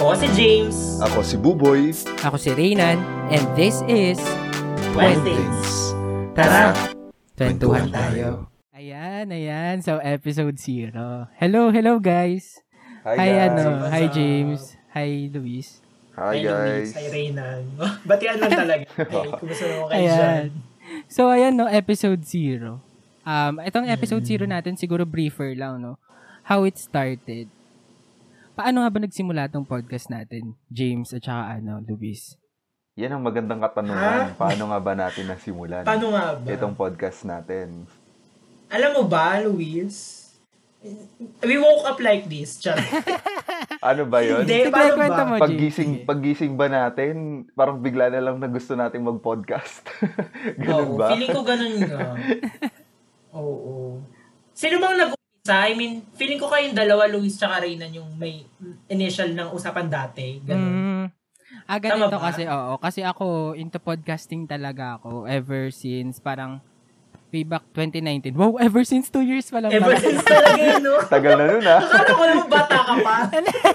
Ako si James. Ako si Buboy. Ako si Reynan, and this is Things. Tara, Kwentuhan tayo. Ayan, ayan. So, episode 0. Hello, hello guys. Hi, ano. What's Hi, up? James. Hi, Luis. Hi Luis. guys. Hi Reynan. Batian lang talaga. Hey, kumusta naman kayo dyan? Ayan. So, ayan, no, episode 0. Um, itong episode 0 natin, siguro briefer lang, no? How it started. Paano nga ba nagsimula tong podcast natin, James at saka ano, Luis? Yan ang magandang katanungan. Paano nga ba natin nasimulan Paano nga ba? itong podcast natin? Alam mo ba, Luis? We woke up like this. Char. Ano ba yun? Hindi, paano ba? mo, Paggising, paggising ba natin, parang bigla na lang na gusto nating mag-podcast. Oo, Ganun ba? Feeling ko ganun nga. Oo. Sino bang nag-umpisa? I mean, feeling ko kayong dalawa, Luis tsaka Reynan, yung may initial ng usapan dati. Ganun. Mm. Ah, Tama ganito ba? kasi, oo. Kasi ako, into podcasting talaga ako ever since parang way back 2019. Wow, ever since two years pa lang. Ever pala. since talaga yun, no? Tagal na nun ah. Akala ko naman bata ka pa.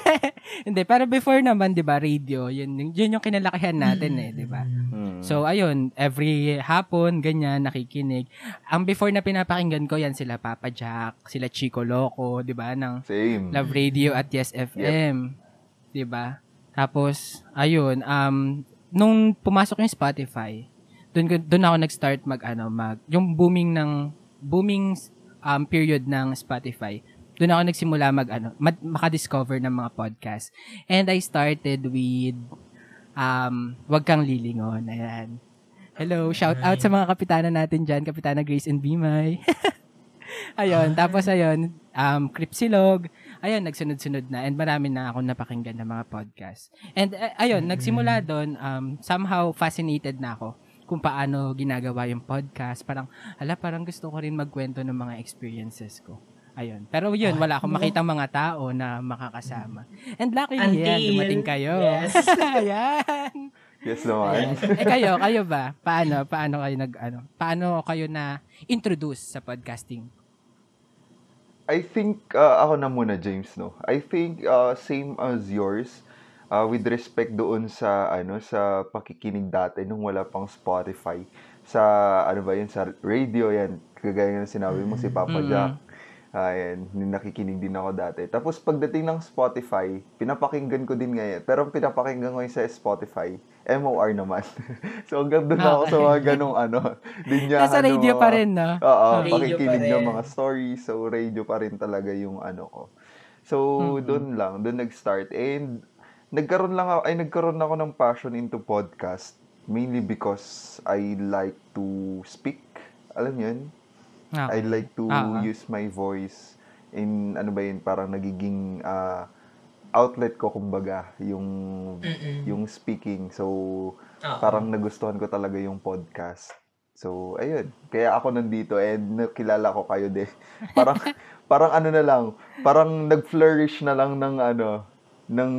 Hindi, pero before naman, di ba, radio, yun, yun yung kinalakihan natin eh, di ba? Hmm. So, ayun, every hapon, ganyan, nakikinig. Ang before na pinapakinggan ko, yan sila Papa Jack, sila Chico Loco, di ba, ng Same. Love Radio at Yes FM. 'Di ba? Tapos ayun, um nung pumasok yung Spotify, doon doon ako nag-start mag ano, mag yung booming ng booming um period ng Spotify. Doon ako nagsimula mag ano, mag, maka-discover ng mga podcast. And I started with um Wag kang lilingon. Ayan. Hello, shout out sa mga kapitana natin diyan, Kapitana Grace and Bimay. ayun, tapos ayun, um Cripsilog, ayun, nagsunod-sunod na and marami na ako napakinggan ng mga podcast. And uh, ayun, nagsimula doon, um, somehow fascinated na ako kung paano ginagawa yung podcast. Parang, ala, parang gusto ko rin magkwento ng mga experiences ko. Ayun. Pero yun, wala akong makitang mga tao na makakasama. And luckily, yan, Until- dumating kayo. Yes. Ayan. Yes naman. eh kayo, kayo ba? Paano? Paano kayo nag, ano? Paano kayo na introduce sa podcasting? I think, uh, ako na muna, James, no? I think, uh, same as yours, uh, with respect doon sa, ano, sa pakikinig dati nung wala pang Spotify. Sa, ano ba yun, sa radio yan. Kagaya ng sinabi mo, si Papa Mm. Jack. Ayan, nakikinig din ako dati. Tapos pagdating ng Spotify, pinapakinggan ko din ngayon. Pero ang pinapakinggan ko yung sa Spotify, MOR naman. so hanggang doon ako sa mga ganong ano, linyahan Nasa ng radio mga- pa rin, no? Oo, Radio pakikinig pa ng mga stories. So, radio pa rin talaga yung ano ko. So, Mhm. doon lang, doon nag-start. And, nagkaroon lang ako, ay nagkaroon ako ng passion into podcast. Mainly because I like to speak. Alam yun? I Okay. like to Ah, ah. use my voice in, ano ba yun, parang nagiging ah, outlet ko, kumbaga, yung, Mm-mm. yung speaking. So, Oo. parang nagustuhan ko talaga yung podcast. So, ayun. Kaya ako nandito and nakilala ko kayo din. Parang, parang ano na lang, parang nag-flourish na lang ng ano, ng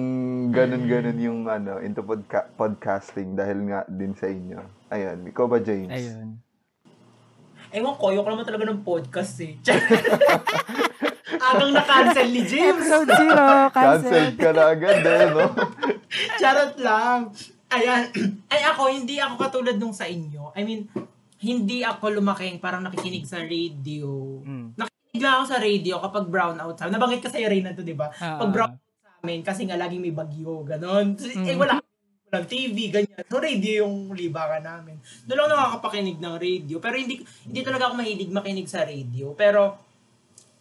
ganun-ganun yung ano, into podca- podcasting dahil nga din sa inyo. Ayun. Ikaw ba, James? Ayun. Ewan ko, ayoko naman talaga ng podcast eh. Agang na-cancel ni James. Episode 0, cancel. Cancelled ka na agad eh, no? Charot lang. Ayan. Ay ako, hindi ako katulad nung sa inyo. I mean, hindi ako lumaking parang nakikinig sa radio. Mm. Nakikinig lang ako sa radio kapag brownout sa Nabanggit ka sa Reyna to, di ba? Ah, Pag brownout sa amin, kasi nga laging may bagyo, ganon. Eh, Mm. wala walang TV, ganyan. So, radio yung libangan namin. Doon lang nakakapakinig ng radio. Pero hindi hindi talaga ako mahilig makinig sa radio. Pero,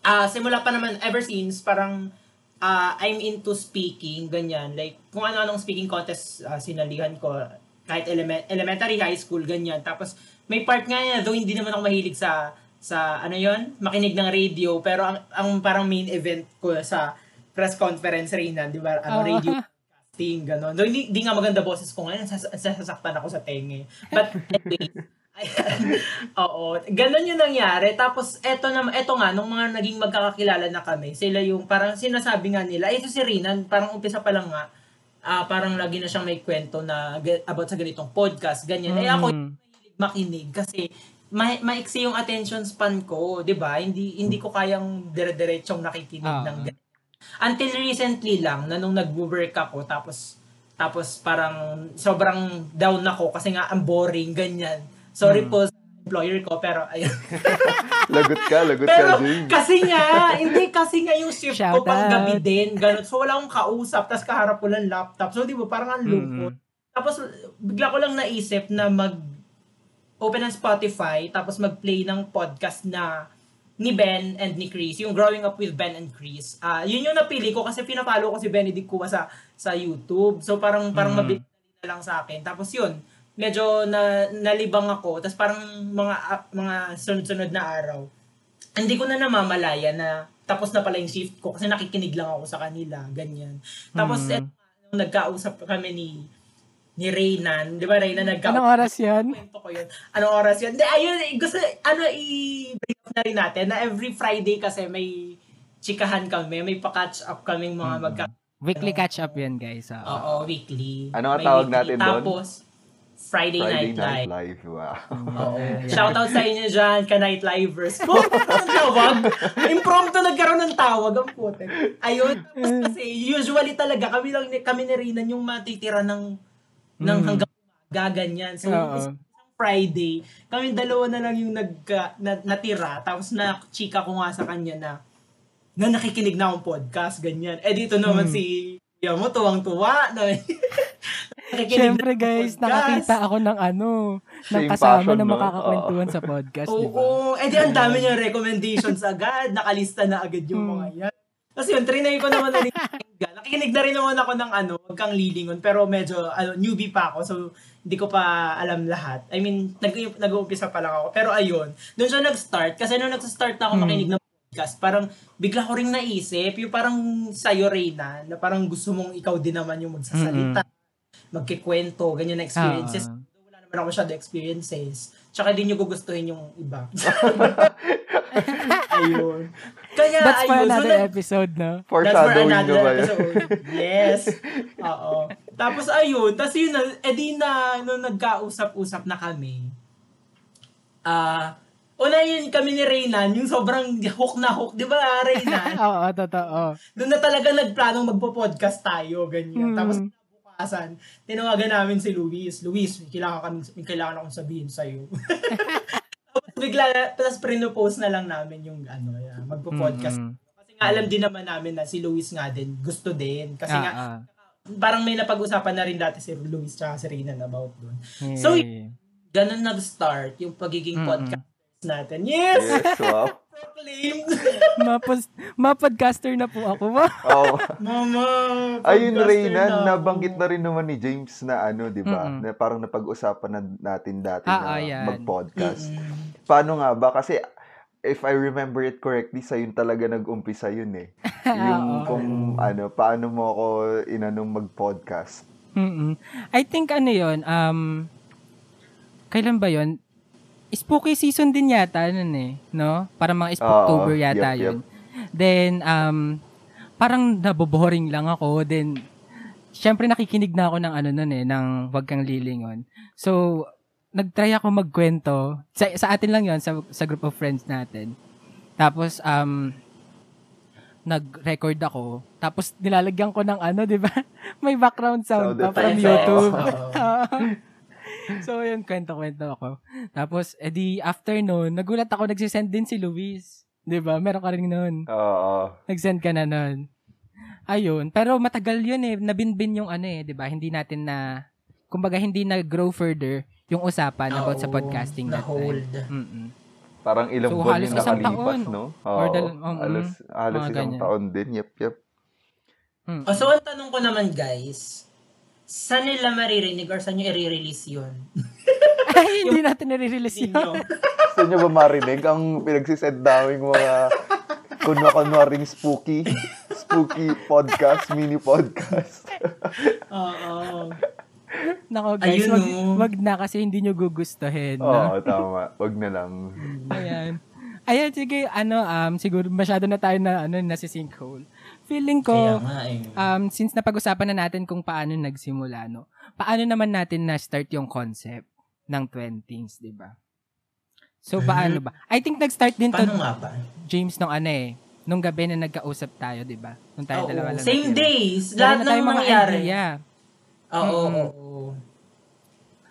ah simula pa naman, ever since, parang ah, I'm into speaking, ganyan. Like, kung ano-anong speaking contest ah, sinalihan ko, kahit element, elementary, high school, ganyan. Tapos, may part nga niya, though hindi naman ako mahilig sa, sa ano yon makinig ng radio, pero ang, ang parang main event ko sa press conference rin na, di ba? Ano, Ah. radio Ting, gano'n. Though, hindi, hindi nga maganda boses ko ngayon, sas- sasaktan ako sa tenge. But anyway. Oo, ganun yung nangyari. Tapos, eto, na, eto nga, nung mga naging magkakakilala na kami, sila yung parang sinasabi nga nila, ito si Rinan, parang umpisa pa lang nga, ah parang lagi na siyang may kwento na about sa ganitong podcast, ganyan. Eh ako, Mm. makinig kasi ma- maiksi yung attention span ko, 'di ba? Hindi hindi ko kayang dire-diretsong nakikinig Ah. ng ganyan. Until recently lang na nung nag-work ako tapos tapos parang sobrang down ako kasi nga ang boring ganyan. Sorry Hmm. po sa employer ko pero ayun. Lagot ka, lagot Pero ka, James. kasi nga, hindi kasi nga yung shift ko Shout pang out. gabi din, ganun. So wala akong kausap, tas kaharap ko lang laptop. So di ba, parang ang lungkot. Tapos bigla ko lang naisip na mag open ng Spotify, tapos mag-play ng podcast na ni Ben and ni Chris, yung Growing Up with Ben and Chris. Ah, yun yung napili ko kasi pinapalo ko si Benedict Cuba sa sa YouTube. So parang parang Mm. mabilis na lang sa akin. Tapos yun, medyo na nalibang ako. Tapos parang mga ah, mga sunod-sunod na araw, hindi ko na namamalaya na tapos na pala yung shift ko kasi nakikinig lang ako sa kanila, ganyan. Tapos Mm. eto, nung nagkausap kami ni ni Reynan, di ba Reynan nagkausap? Anong oras yan? kwento ko yun. Anong oras yun? Hindi, ayun, eh, gusto, ano, i-bring up na rin natin na every Friday kasi may chikahan kami, may pa-catch up kaming mga magka... Weekly catch up yan, guys. ah. Oo, weekly. Ano May tawag weekly. natin doon? Tapos, Friday, Friday Night, Night Live. Live. Wow. Oo. Shoutout sa inyo dyan, ka Night Livers. Ang tawag, impromptu nagkaroon ng tawag, ang putin. Ayun, tapos kasi usually talaga, kami lang, kami ni Rinan yung matitira ng, ng Mm. hanggang umaga, ganyan. So, Oo. isang Friday, kami dalawa na lang yung nagka, na, natira, tapos na chika ko nga sa kanya na, na nakikinig na akong podcast, ganyan. Eh dito naman Mm. si Kuya mo, tuwang-tuwa. Siyempre na ng guys, podcast. nakakita ako ng ano, ng Same kasama passion, na makakakwentuhan sa podcast, di ba? Oo. Eh di ang dami niyang recommendations agad. Nakalista na agad yung mga yan. Tapos yun, trinay ko naman na rin pakinggan. Nakikinig na rin naman ako ng ano, wag kang lilingon. Pero medyo ano, newbie pa ako. So, hindi ko pa alam lahat. I mean, nag- nag-uumpisa pa lang ako. Pero ayun, doon siya nag-start. Kasi nung nag-start na ako Hmm. makinig ng podcast, parang bigla ko ring naisip, yung parang sa'yo, Reyna, na parang gusto mong ikaw din naman yung magsasalita, magkikwento, ganyan na experiences. Ah. wala naman ako masyado experiences. Tsaka din nyo gugustuhin yung iba. ayun. Kaya, That's for ayun. another so, episode, no? That's for Foreshadowing another episode. Yes. Oo. Tapos ayun, tapos yun na, edi na, nung nagkausap-usap na kami, ah, una yun kami ni Reynan, yung sobrang hook na hook, di ba Reynan? Oo, totoo. Doon na talaga nagplanong magpo-podcast tayo, ganyan. Mm. Tapos bukasan, tinawagan namin si Luis. Luis, may kailangan, kami, may kailangan akong sabihin sa'yo. Tapos bigla, tapos pre-post na lang namin yung ano, yan, magpo-podcast. Mm-mm. Kasi nga alam din naman namin na si Luis nga din, gusto din. Kasi nga, Ah, ah. parang may napag-usapan na rin dati si Luis tsaka si Rinan about doon. Yeah. So, Ganun nag-start yung pagiging Mm-mm. podcast natin. Yes! Yes, wow. Proclaimed! Mapos, mapodcaster na po ako. Oh, Mama! ayun, Reyna, na nabanggit na rin naman ni James na ano, di ba? Mm-mm. Na parang napag-usapan na natin dati Ah, ah, na yan. mag-podcast. Mm-mm. Paano nga ba? Kasi if I remember it correctly, sa yun talaga nag-umpisa yun eh. Yung Oo. kung ano, paano mo ako inanong mag-podcast. Mm-mm. I think ano yon um, kailan ba yon Spooky season din yata nun eh, no? Parang mga Spooktober Oo, yata yep, yep. yun. Then, um, parang naboboring lang ako. Then, syempre nakikinig na ako ng ano nun eh, ng Wag Kang Lilingon. So, nagtry ako magkwento. Sa, sa atin lang yon sa, sa group of friends natin. Tapos, um, nag-record ako. Tapos, nilalagyan ko ng ano, di ba? May background sound, Sound pa from YouTube. so, yun, kwento-kwento ako. Tapos, edi, after nun, nagulat ako, nagsisend din si Luis. Di ba? Meron ka rin nun. Oo. Nag-send ka na nun. Ayun. Pero matagal yun eh. Nabinbin yung ano eh, di ba? Hindi natin na, kumbaga hindi na-grow further yung usapan about sa podcasting na-hold. time. Mm-mm. Parang ilang So, buwan yung nakalipas, taon. no? Or Oo. dal- um, halos halos mga isang ganyan. taon din. Yep, yep. Mm. Oh, so, ang tanong ko naman, guys, saan nila maririnig or saan nyo i-release yun? Ay, hindi natin nare-release yun. Gusto nyo ba marinig ang pinagsisend naming mga kunwa-kunwaring spooky spooky podcast, mini podcast? Oo. Nako guys, Ayun, wag, no. wag na kasi hindi nyo gugustuhin. Oo, No? tama. Wag na lang. Ayan. Ayan, sige, ano, um, siguro masyado na tayo na, ano, nasi sinkhole. Feeling Kaya ko, nga eh. um, since napag-usapan na natin kung paano nagsimula, no? Paano naman natin na-start yung concept ng Twentings, di ba? So, paano ba? I think nag-start din to, Paano nga ba? James, nung ano eh, nung gabi na nagkausap tayo, di ba? Nung tayo Oo. dalawa lang. Same days. Meron Lahat na ng tayong mga nangyari. idea. Oo, oo, oo.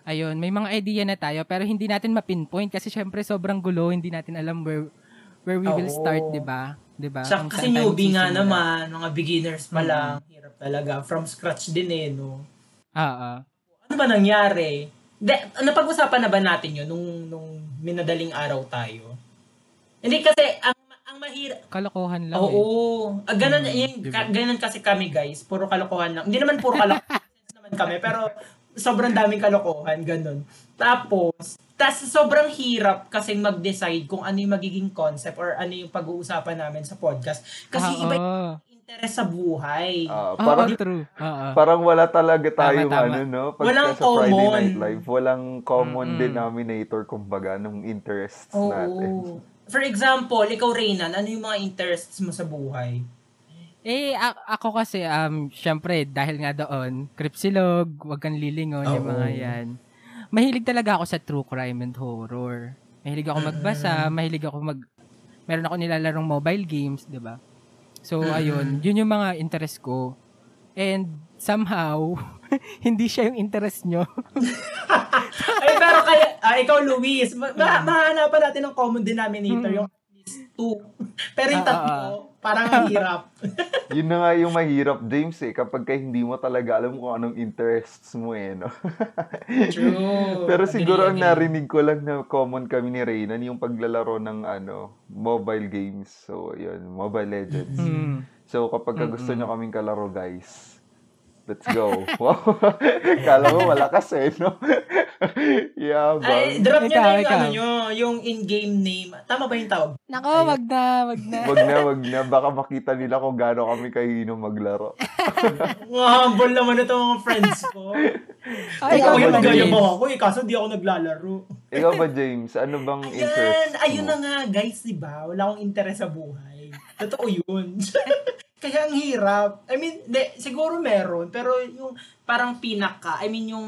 Ayun, may mga idea na tayo pero hindi natin ma-pinpoint kasi syempre sobrang gulo, hindi natin alam where where we will Oo. start, 'di ba? 'Di ba? Kung kasi newbie nga naman, mga beginners pa lang, hirap talaga. From scratch din eh, no? Oo. Ano ba nangyari? De, napag-usapan na ba natin yun nung, nung minadaling araw tayo? Hindi kasi, ang, ang mahirap, Kalokohan lang. eh. Oo. Ah, ganun, Mm, yun, diba? ka, ganun kasi kami guys. Puro kalokohan lang. Hindi naman puro kalokohan naman kami. Pero sobrang daming kalokohan. Ganun. Tapos, tas sobrang hirap kasi mag-decide kung ano yung magiging concept or ano yung pag-uusapan namin sa podcast. Kasi Ah, iba yung oo. interest sa buhay. Ah, Oo, parang true. Oo. Parang wala talaga tayong Tama, tama. ano, no? Pagka Walang sa Friday common. Night Live, walang common Mm-mm. denominator, kumbaga, ng interests Oo. natin. For example, ikaw Reynan, ano yung mga interests mo sa buhay? Eh, a- ako kasi, um, syempre, dahil nga doon, Cripsilog, wag kang lilingon, yung Oo. mga yan. Mahilig talaga ako sa true crime and horror. Mahilig ako magbasa, mahilig ako mag... Meron ako nilalarong mobile games, di ba? So, ayun, yun yung mga interest ko. And somehow, hindi siya yung interest nyo. Ay, pero kaya, ah, ikaw Luis, ma- ma- mahahanapan natin ng common denominator, yung least two. Pero yung Ah, ah, tatlo, parang ang hirap. Yun na nga yung mahirap, James, eh, kapag ka hindi mo talaga alam kung anong interests mo, eh, no? True. Pero siguro ang narinig ko lang na common kami ni Reynan, yung paglalaro ng, ano, mobile games. So, yun, Mobile Legends. Mm. So, kapag ka gusto nyo kaming kalaro, guys, let's go. Wow. Kala mo malakas eh, no? yeah, Ay, drop nyo Ikaw, na yung ano nyo, yung in-game name. Tama ba yung tawag? Nako, wag na, wag na. Wag na, wag na. Baka makita nila kung gaano kami kahino maglaro. Humble naman ito mga friends ko. Ay, ikaw yung James? ba ako eh, kaso di ako naglalaro. Ikaw ba, James? Ano bang Ayan, interest ayun mo? na nga guys, di ba? Wala akong interes sa buhay. Totoo yun. Kaya ang hirap. I mean, de, siguro meron, pero yung parang pinaka, I mean yung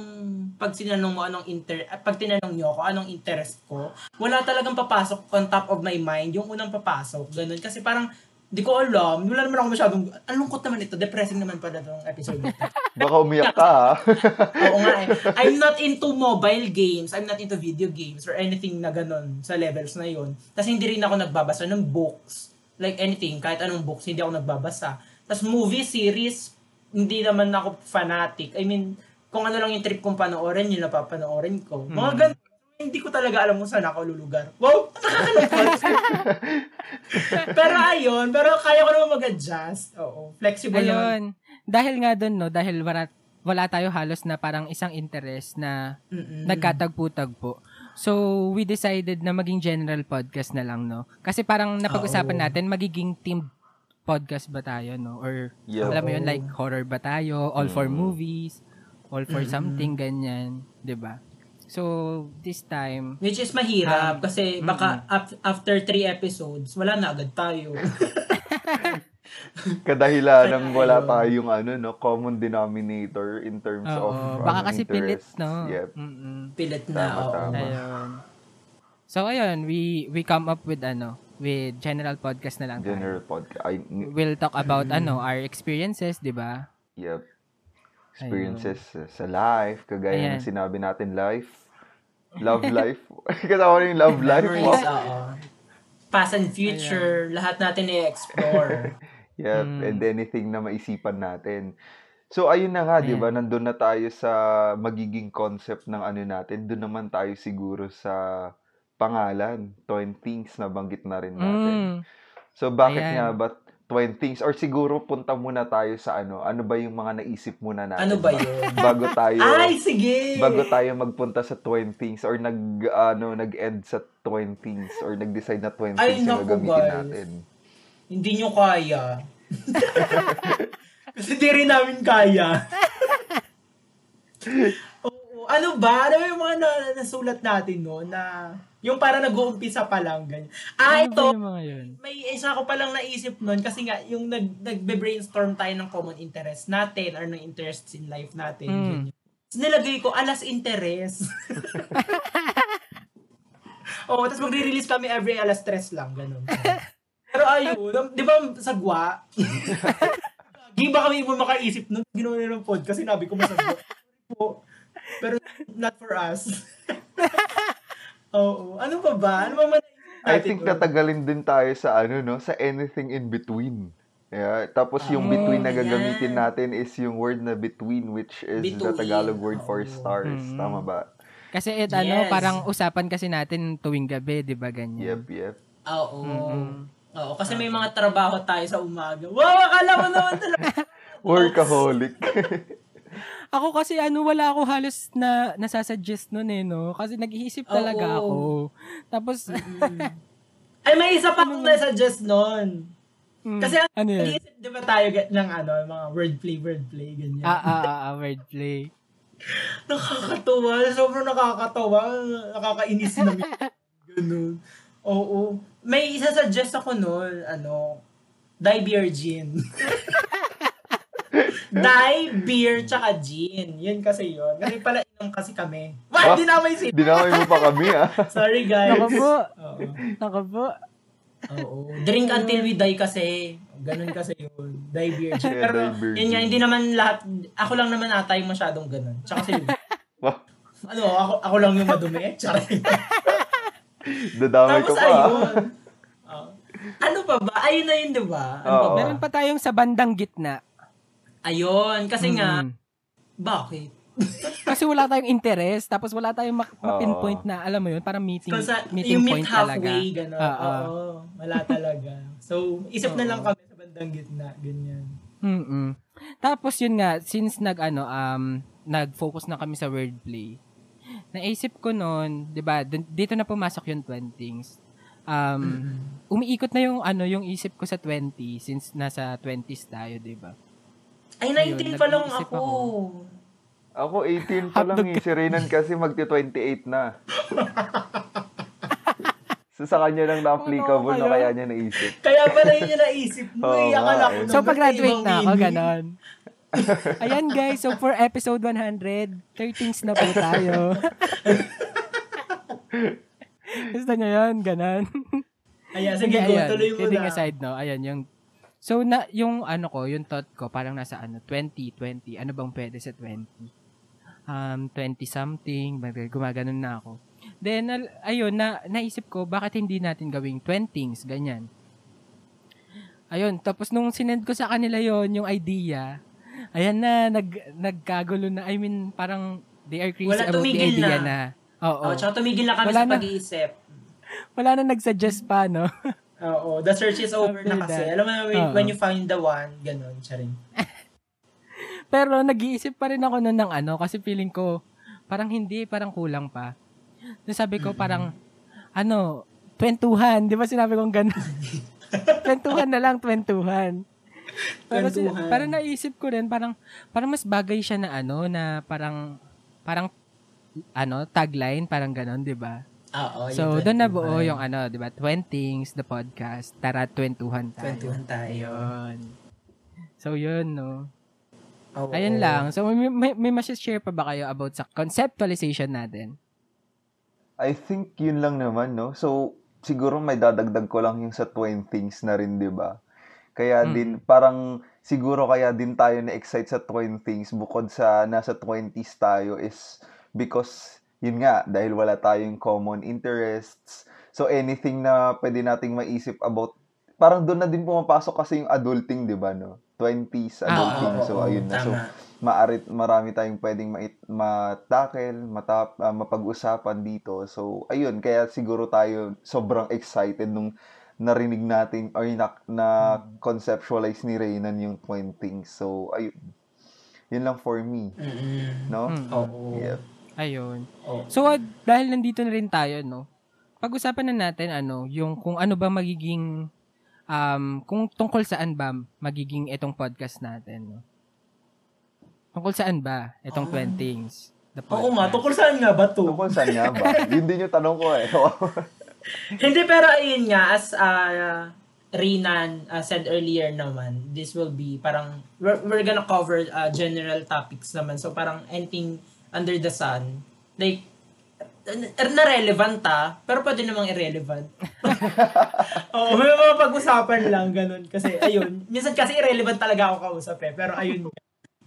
pag sinanong mo anong inter, at pag tinanong nyo ako anong interest ko, wala talagang papasok on top of my mind, yung unang papasok, ganun. Kasi parang, di ko alam, wala naman ako masyadong, ang lungkot naman ito, depressing naman pala itong episode nito. Baka umiyak ka, ha? Oo nga eh. I'm not into mobile games. I'm not into video games or anything na ganun sa levels na yun. Tapos hindi rin ako nagbabasa ng books. Like anything, kahit anong books, hindi ako nagbabasa. Tapos movie, series, hindi naman ako fanatic. I mean, kung ano lang yung trip kong panoorin, yun napapanoorin ko. Mga ganun. Hindi ko talaga alam kung saan ako lulugar. Wow! Pero ayun, pero kaya ko naman mag-adjust. Oo. Flexible naman. Ayun. Dahil nga doon, no, dahil wala, wala tayo halos na parang isang interest na Mm-mm. nagkatagpo-tagpo. So, we decided na maging general podcast na lang, no? Kasi parang napag-usapan Oo. natin, magiging team podcast ba tayo, no? Or, Yeah. alam mo yun, like horror ba tayo? All for Mm. movies? All for Mm-mm. something, ganyan. ba So, this time, Which is mahirap Um, kasi baka af- after three episodes, wala na agad tayo. Kadahilan ng wala Ayun. tayong ano, no, common denominator in terms of oo, baka ano, kasi pilit, interests. no? Yep. Mm-mm. Pilit na. Tama, oo. tama. Ayun. So, ayun, we we come up with ano, with general podcast na lang tayo. General podcast. I, We'll talk about Mm. ano, our experiences, 'di ba? yep. Experiences sa life, kagaya Ayan. ng sinabi natin, life. Love life. Kasama na yung love life. Memories, Wow. oo. Past and future, lahat natin i-explore. Yep, Mm. and anything na maisipan natin. So, ayun na nga, di ba? Nandun na tayo sa magiging concept ng ano natin. Doon naman tayo siguro sa pangalan, 20 things na banggit na rin natin. Mm. So, bakit Ayan. nga ba 20 things? Or siguro punta muna tayo sa ano, ano ba yung mga naisip muna natin? ano ba yun? Bago tayo, Ay, sige! bago tayo magpunta sa 20 things or nag, ano, nag-end sa 20 things or nag-decide na 20 Ay, things yung gagamitin guys. natin. Hindi nyo kaya. kasi di rin namin kaya. Oo. Ano ba? Ano ba yung mga na, nasulat natin no? Na, yung para nag-uumpisa pa lang. Ganyan. Ah, Ano ito. yung mga yun? May isa ko palang naisip nun kasi nga yung nag, nagbe-brainstorm tayo ng common interest natin or ng interests in life natin. Mm. ganyan. Nilagay ko, alas interest. Oo, tapos magre-release kami every alas tres lang, ganun. Ayun, di ba sagwa? Hindi ba kami mo makaisip nun? Ginawa nila ng podcast, sinabi ko masagwa. po. Pero not for us. Oo. Ano pa ba? Ano pa man I think natagalin din tayo sa ano no, sa anything in between. Yeah, tapos yung Oh, between na gagamitin yan. natin is yung word na between which is the Between. Tagalog word for Oh. stars. Mm. Tama ba? Kasi it, ano, Yes. parang usapan kasi natin tuwing gabi, di ba ganyan? Yep, yep. Oo. Mm-mm. Oo, kasi may mga trabaho tayo sa umaga. Wow, akala mo naman talaga. Workaholic. Ako kasi ano, wala ako halos na nasasuggest nun eh, no? Kasi nag-iisip talaga Oo. ako. Tapos, Ay, may isa pa akong nasuggest nun. mm, Kasi ano yun? nag-iisip di ba tayo ga- ng ano, mga wordplay, wordplay, ganyan. Ah, ah, ah, ah, wordplay. Nakakatuwa. Sobrang nakakatawa. Nakakainis na. Ganun. Oo. May isa suggest ako nun, ano, dye beer gin. dye beer tsaka gin. Yun kasi yun. Kasi pala inom kasi kami. Wah, Ah, di naman si Dinamay mo pa kami ah. Sorry guys. Nako po. Oo. Nako po. Oo. Drink until we die kasi. Ganun kasi yun. Die beer gin. Yeah, Pero beer yun nga, hindi naman lahat, ako lang naman ata yung masyadong ganun. Tsaka si ano, ako, ako lang yung madumi. Tsaka Dadamay Tapos pa ah. ayun. Oh. ano pa ba? Ayun na yun, di ba? Ano pa Oo. ba? Meron pa tayong sa bandang gitna. Ayun. Kasi nga, Mm. bakit? Kasi wala tayong interest, tapos wala tayong ma- ma-pinpoint na, alam mo yun, parang meeting, Kung sa, meeting yung point meet talaga. halfway, gano'n. Oo. Oo. Wala talaga. So, isip na lang kami sa bandang gitna. Ganyan. mm Tapos yun nga, since nag ano, um, nag-focus na kami sa wordplay, naisip ko noon, 'di ba, dito na pumasok yung 20s. Um, umiikot na yung ano, yung isip ko sa 20 since nasa 20s tayo, 'di ba? Ay, Ayun, 19 pa lang ako. ako. Ako 18 pa lang eh. Si Renan kasi magti-28 na. so sa kanya lang na-applicable Ano na kaya? niya naisip. Kaya pala yun yung naisip mo. Oo eh. Akala ko So pag-graduate na ako, ganon. Ayan guys, so for episode 100, 13s na po tayo. Gusto nyo yun? Ganon. Ayan, sige, go. Ayan, Tuloy mo kidding na. aside, no? Ayan, yung... So, na, yung ano ko, yung thought ko, parang nasa ano, 20, 20. Ano bang pwede sa 20? Um, 20-something, gumaganon na ako. Then, al- ayun, na, naisip ko, bakit hindi natin gawing 20s, ganyan. Ayun, tapos nung sinend ko sa kanila yon yung idea, ayan na, nag, nagkagulo na. I mean, parang they are crazy Wala, about the idea na. na. Oo. Oh, tsaka tumigil na kami Wala sa na. pag-iisip. Wala na nag-suggest pa, no? Oo, the search is over na kasi. that. Alam mo, when, Oo. when you find the one, ganun, charing. Pero nag-iisip pa rin ako noon ng ano kasi feeling ko parang hindi, parang kulang pa. So sabi ko parang ano, twentuhan. Di ba sinabi kong gano'n? twentuhan na lang, twentuhan. Pero si, parang naisip ko rin, parang, parang mas bagay siya na ano, na parang, parang, ano, tagline, parang gano'n, di ba? Oo, So, doon na buo yung ano, di ba? Twentings, the podcast. Tara, twentuhan tayo. Twentuhan tayo. Yun. So, yun, no? Oo. Ayun lang. So, may, may, may share pa ba kayo about sa conceptualization natin? I think yun lang naman, no? So, siguro may dadagdag ko lang yung sa 20 things na rin, di ba? Kaya Mm. din, parang siguro kaya din tayo na-excite sa 20 things bukod sa nasa 20s tayo is because, yun nga, dahil wala tayong common interests. So, anything na pwede nating maisip about, parang doon na din pumapasok kasi yung adulting, di ba, no? 20s, Ah, adulting. Oo, so, ayun na. So, maarit marami tayong pwedeng mait, matakel, matap, ah, mapag-usapan dito. So, ayun, kaya siguro tayo sobrang excited nung narinig natin or na, na conceptualize ni Reynan yung pointing. So, ayun. Yun lang for me, Mm-mm. no? Mm. Oo. Yep. Ayun. So, ah, dahil nandito na rin tayo, no? Pag-usapan na natin, ano, yung kung ano ba magiging, um, kung tungkol saan ba magiging itong podcast natin, no? Tungkol saan ba? Itong 20 things. Oo nga, tungkol saan nga ba to? Tungkol saan nga ba? Yun din yung tanong ko eh. Hindi, pero ayun nga, as uh, Rinan uh, said earlier naman, this will be parang, we're, we're gonna cover uh, general topics naman. So parang anything under the sun. Like, na relevant ah, pero pwede namang irrelevant. Oo, may mga pag-usapan lang, ganun. Kasi, ayun, minsan kasi irrelevant talaga ako kausap eh, pero ayun.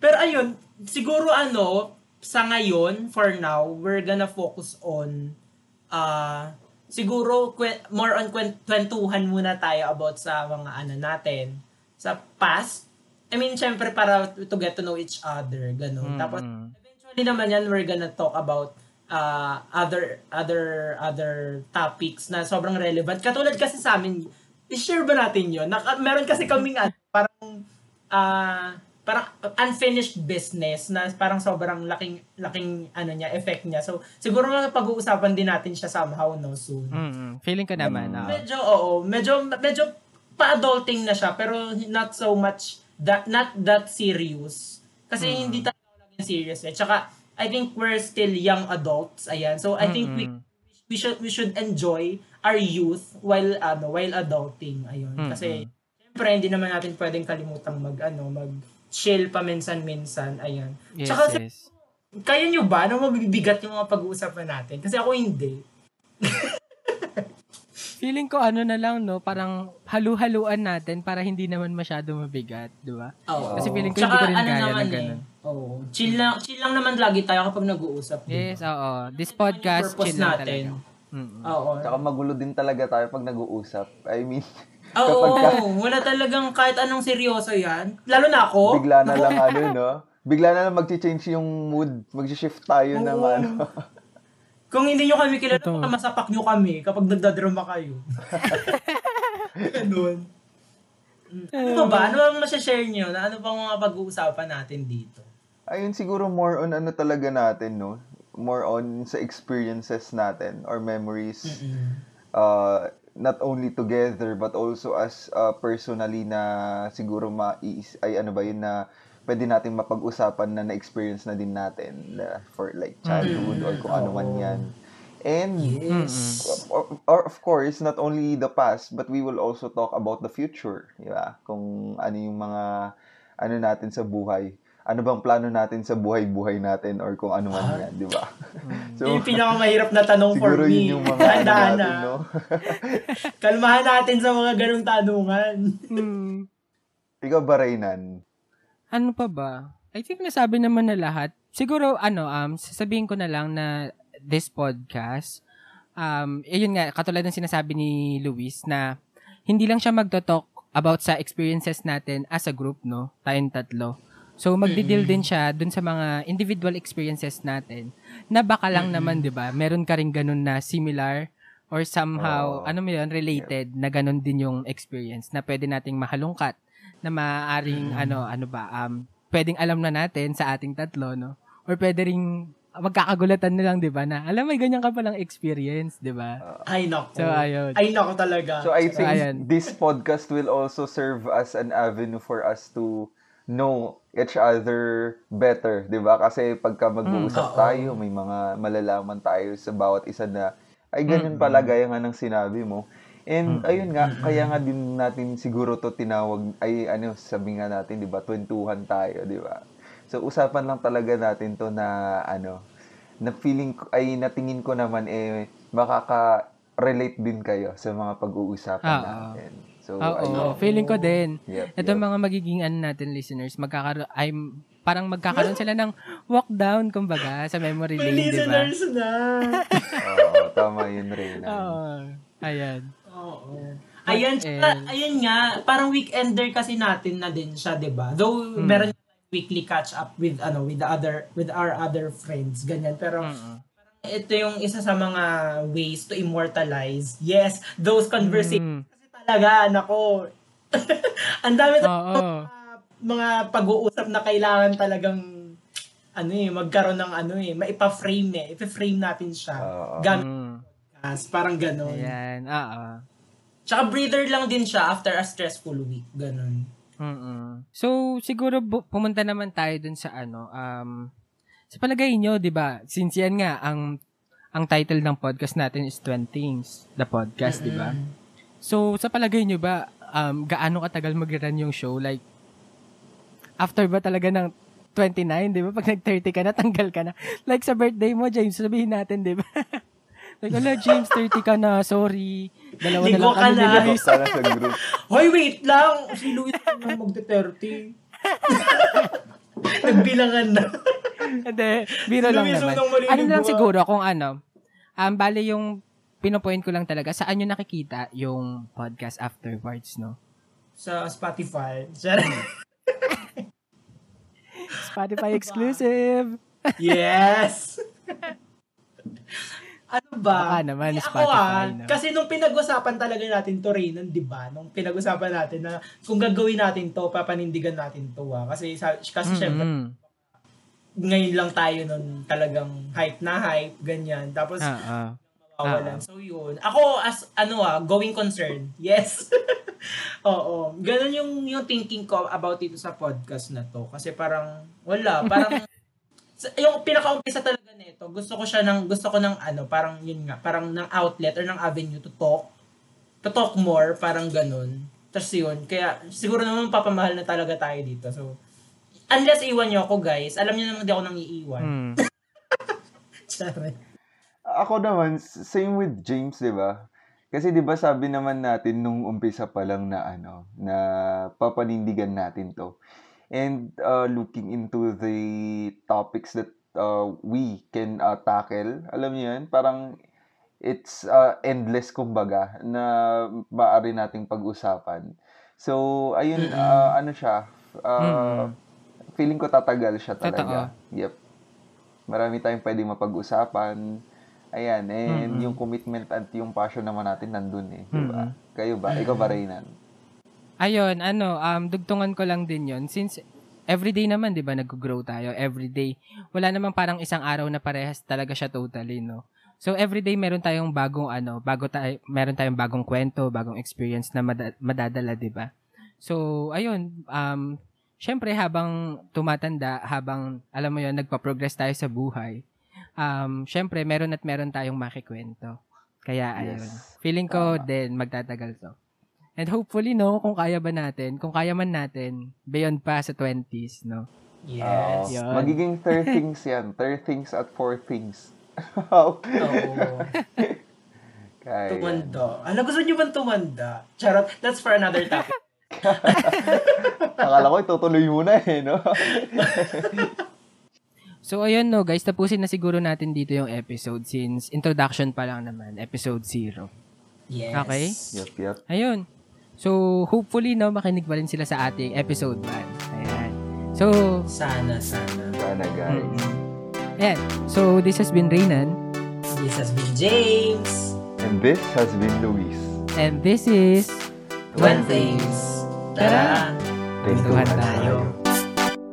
Pero ayun, siguro ano, sa ngayon, for now, we're gonna focus on uh, siguro more on kwen- kwentuhan muna tayo about sa mga ano natin sa past. I mean, syempre para to get to know each other, ganun. Mm, Tapos eventually naman yan we're gonna talk about uh, other other other topics na sobrang relevant. Katulad kasi sa amin, i-share ba natin 'yon? Naka, meron kasi kaming ano, parang ah parang unfinished business na parang sobrang laking laking ano niya effect niya. So siguro nga pag-uusapan din natin siya somehow no soon. Mm, mm. Feeling ko naman. oo. Medyo oo, medyo medyo pa-adulting na siya pero not so much that not that serious. Kasi hindi talaga ako laging serious eh. Tsaka I think we're still young adults. Ayan. So I think we we should we should enjoy our youth while ano while adulting. Ayun. Kasi syempre hindi naman natin pwedeng kalimutang mag ano mag chill paminsan-minsan. Ayan. Yes, Tsaka yes. kaya nyo ba na mabibigat yung mga pag-uusapan natin? Kasi ako hindi. Feeling ko ano na lang, no? Parang halu-haluan natin para hindi naman masyado mabigat, di ba? Oo. Kasi feeling ko Tsaka hindi ko rin ano kaya naman ng ganun. Eh, oo. Chill lang, chill lang naman lagi tayo kapag nag-uusap. di ba? Yes, oo. This podcast, purpose chill lang natin. talaga. Mm-mm. Oo. Tsaka magulo din talaga tayo pag nag-uusap. I mean, Oo, kapag ka, wala talagang kahit anong seryoso yan. Lalo na ako. bigla na lang ano, no? Bigla na lang mag-change yung mood. Mag-shift tayo ng Oo. ano. Kung hindi nyo kami kilala, Ito. masapak nyo kami kapag nagdadrama kayo. Ganun. Ano pa ba? Ano bang masashare nyo? Na ano bang mga pag-uusapan natin dito? Ayun siguro more on ano talaga natin, no? More on sa experiences natin or memories. Uh, not only together but also as uh, personally na siguro ma ay ano ba yun na pwede nating mapag-usapan na na-experience na din natin na for like childhood or kung ano man yan. And Yes. or, or of course, not only the past, but we will also talk about the future. Di ba? Kung ano yung mga, ano natin sa buhay. Ano bang plano natin sa buhay-buhay natin or kung ano man yan, di ba? So, yung pinakamahirap na tanong for siguro me. yun yung mga ano natin, na. no? Kalmahan natin sa mga ganong tanungan. Hmm. Ikaw ba, Raynan? Ano pa ba? I think nasabi naman na lahat. Siguro, ano, um, sasabihin ko na lang na this podcast, um, yun nga, katulad ng sinasabi ni Luis, na hindi lang siya magto-talk about sa experiences natin as a group, no? Tayong tatlo. So, magdi-deal din siya dun sa mga individual experiences natin na baka lang naman, di ba, meron ka rin ganun na similar or somehow, Oo. ano mo yun, related na ganun din yung experience na pwede nating mahalungkat na maaaring ano ano ba um pwedeng alam na natin sa ating tatlo no or pwede ring magkakagulatan na lang 'di ba na alam may ganyan ka palang experience 'di ba Ay, nako. So, ayun. Ay, nako talaga. So, I think ayan. this podcast will also serve as an avenue for us to know each other better, 'di ba? Kasi pagka Mm, mag-uusap oo. tayo, may mga malalaman tayo sa bawat isa na ay ganyan pala gaya nga ng sinabi mo. And ayun nga, kaya nga din natin siguro to tinawag ay ano, sabi nga natin, 'di ba? Twentuhan tayo, 'di ba? So usapan lang talaga natin to na ano, na feeling ay natingin ko naman eh makaka-relate din kayo sa mga pag-uusapan Oo. natin. So Oo, ayun. feeling ko din Yep, ito yep. mga magiging ano natin listeners magkakaroon ay parang magkakaroon sila ng walk down kumbaga sa memory lane 'di ba listeners na. Oo, tama yun, Reyna. Oo. Ayan. Oo. Ayan, else? ayun nga, parang weekender kasi natin na din siya, 'di ba? Though Hmm. meron weekly catch up with ano with the other with our other friends ganyan pero Mm-mm. ito yung isa sa mga ways to immortalize yes those conversations Mm. Talaga nako ang dami Oo. talaga mga pag-uusap na kailangan talagang ano eh magkaroon ng ano eh maipa-frame eh ipa-frame natin siya Oo. gamit Mm. podcast, parang ganon Ayan. Oo. Tsaka breather lang din siya after a stressful week. Ganon. Mm-mm. So, siguro bu- pumunta naman tayo dun sa ano, um, sa palagay nyo, di ba, since yan nga, ang ang title ng podcast natin is 20 Things, the podcast, di ba? So, sa palagay nyo ba, um, gaano katagal mag-run yung show? Like, after ba talaga ng 29, di ba? Pag nag-30 ka na, tanggal ka na. Like sa birthday mo, James, sabihin natin, di ba? like, ala, James, 30 ka na, sorry. Dalawa na Ligo lang ka kami na. Luis. Sana sa group. Hoy, wait lang! Si Luis na magte-30. Nagbilangan na. Hindi, biro lang naman. Ano lang ah. siguro kung ano, um, bale yung pinopoint ko lang talaga, saan nyo nakikita yung podcast afterwards, no? Sa Spotify. Spotify exclusive! yes! ano ba? Baka naman, Eh, ako Spotify, ah, no? Kasi nung pinag-usapan talaga natin to, Raynon, di ba? Nung pinag-usapan natin na kung gagawin natin to, papanindigan natin to ah. Kasi, sa, kasi syempre, Mm-mm. ngayon lang tayo nun talagang hype na hype, ganyan. Tapos, Ah, ah. mawawalan. So, yun. Ako, as, ano ah, going concern. Yes. Oo. Ganun yung, yung thinking ko about dito sa podcast na to. Kasi parang, wala. Parang, yung pinaka-umpisa talaga nito, gusto ko siya ng, gusto ko ng ano, parang yun nga, parang ng outlet or ng avenue to talk. To talk more, parang ganun. Tapos yun, kaya siguro naman papamahal na talaga tayo dito. So, unless iwan nyo ako guys, alam niyo naman di ako nang iiwan. Mm. Sorry. Ako naman, same with James, di ba? Kasi di ba sabi naman natin nung umpisa pa lang na ano, na papanindigan natin to. And uh, looking into the topics that uh, we can uh, tackle, alam niyo yan, parang it's uh, endless kumbaga na maaari nating pag-usapan. So, ayun, uh, ano siya, uh, feeling ko tatagal siya talaga. Yep. Marami tayong pwedeng mapag-usapan. Ayan, and yung commitment at yung passion naman natin nandun eh. Di ba? Kayo ba? Ikaw ba, Reynan? Ayun, ano, um, dugtungan ko lang din yon Since everyday naman, di ba, nag-grow tayo. Everyday. Wala namang parang isang araw na parehas talaga siya totally, no? So, everyday meron tayong bagong, ano, bago tayo, meron tayong bagong kwento, bagong experience na mada- madadala, di ba? So, ayun, um, syempre, habang tumatanda, habang, alam mo yun, nagpa-progress tayo sa buhay, um, syempre, meron at meron tayong makikwento. Kaya, ayun. Yes. Feeling ko Tama. din, magtatagal to. And hopefully, no, kung kaya ba natin, kung kaya man natin, beyond pa sa 20s, no? Yes. Yun. magiging third things yan. Third things at fourth things. Oo. Kaya yan. Tumanda. Alam, gusto niyo bang tumanda? Charot. That's for another topic. Akala ko itutuloy mo na eh, no? So, ayun, no, guys, tapusin na siguro natin dito yung episode since introduction pa lang naman, episode 0. Yes. Okay. yep, yep. Ayun. So, hopefully, no, makinig pa rin sila sa ating episode 1. Ayan. So, Sana, sana. Sana, guys. mm, ayan. So, this has been Raynan. This has been James. And this has been Luis. And this is... One things. Tara. Kwentuhan tayo.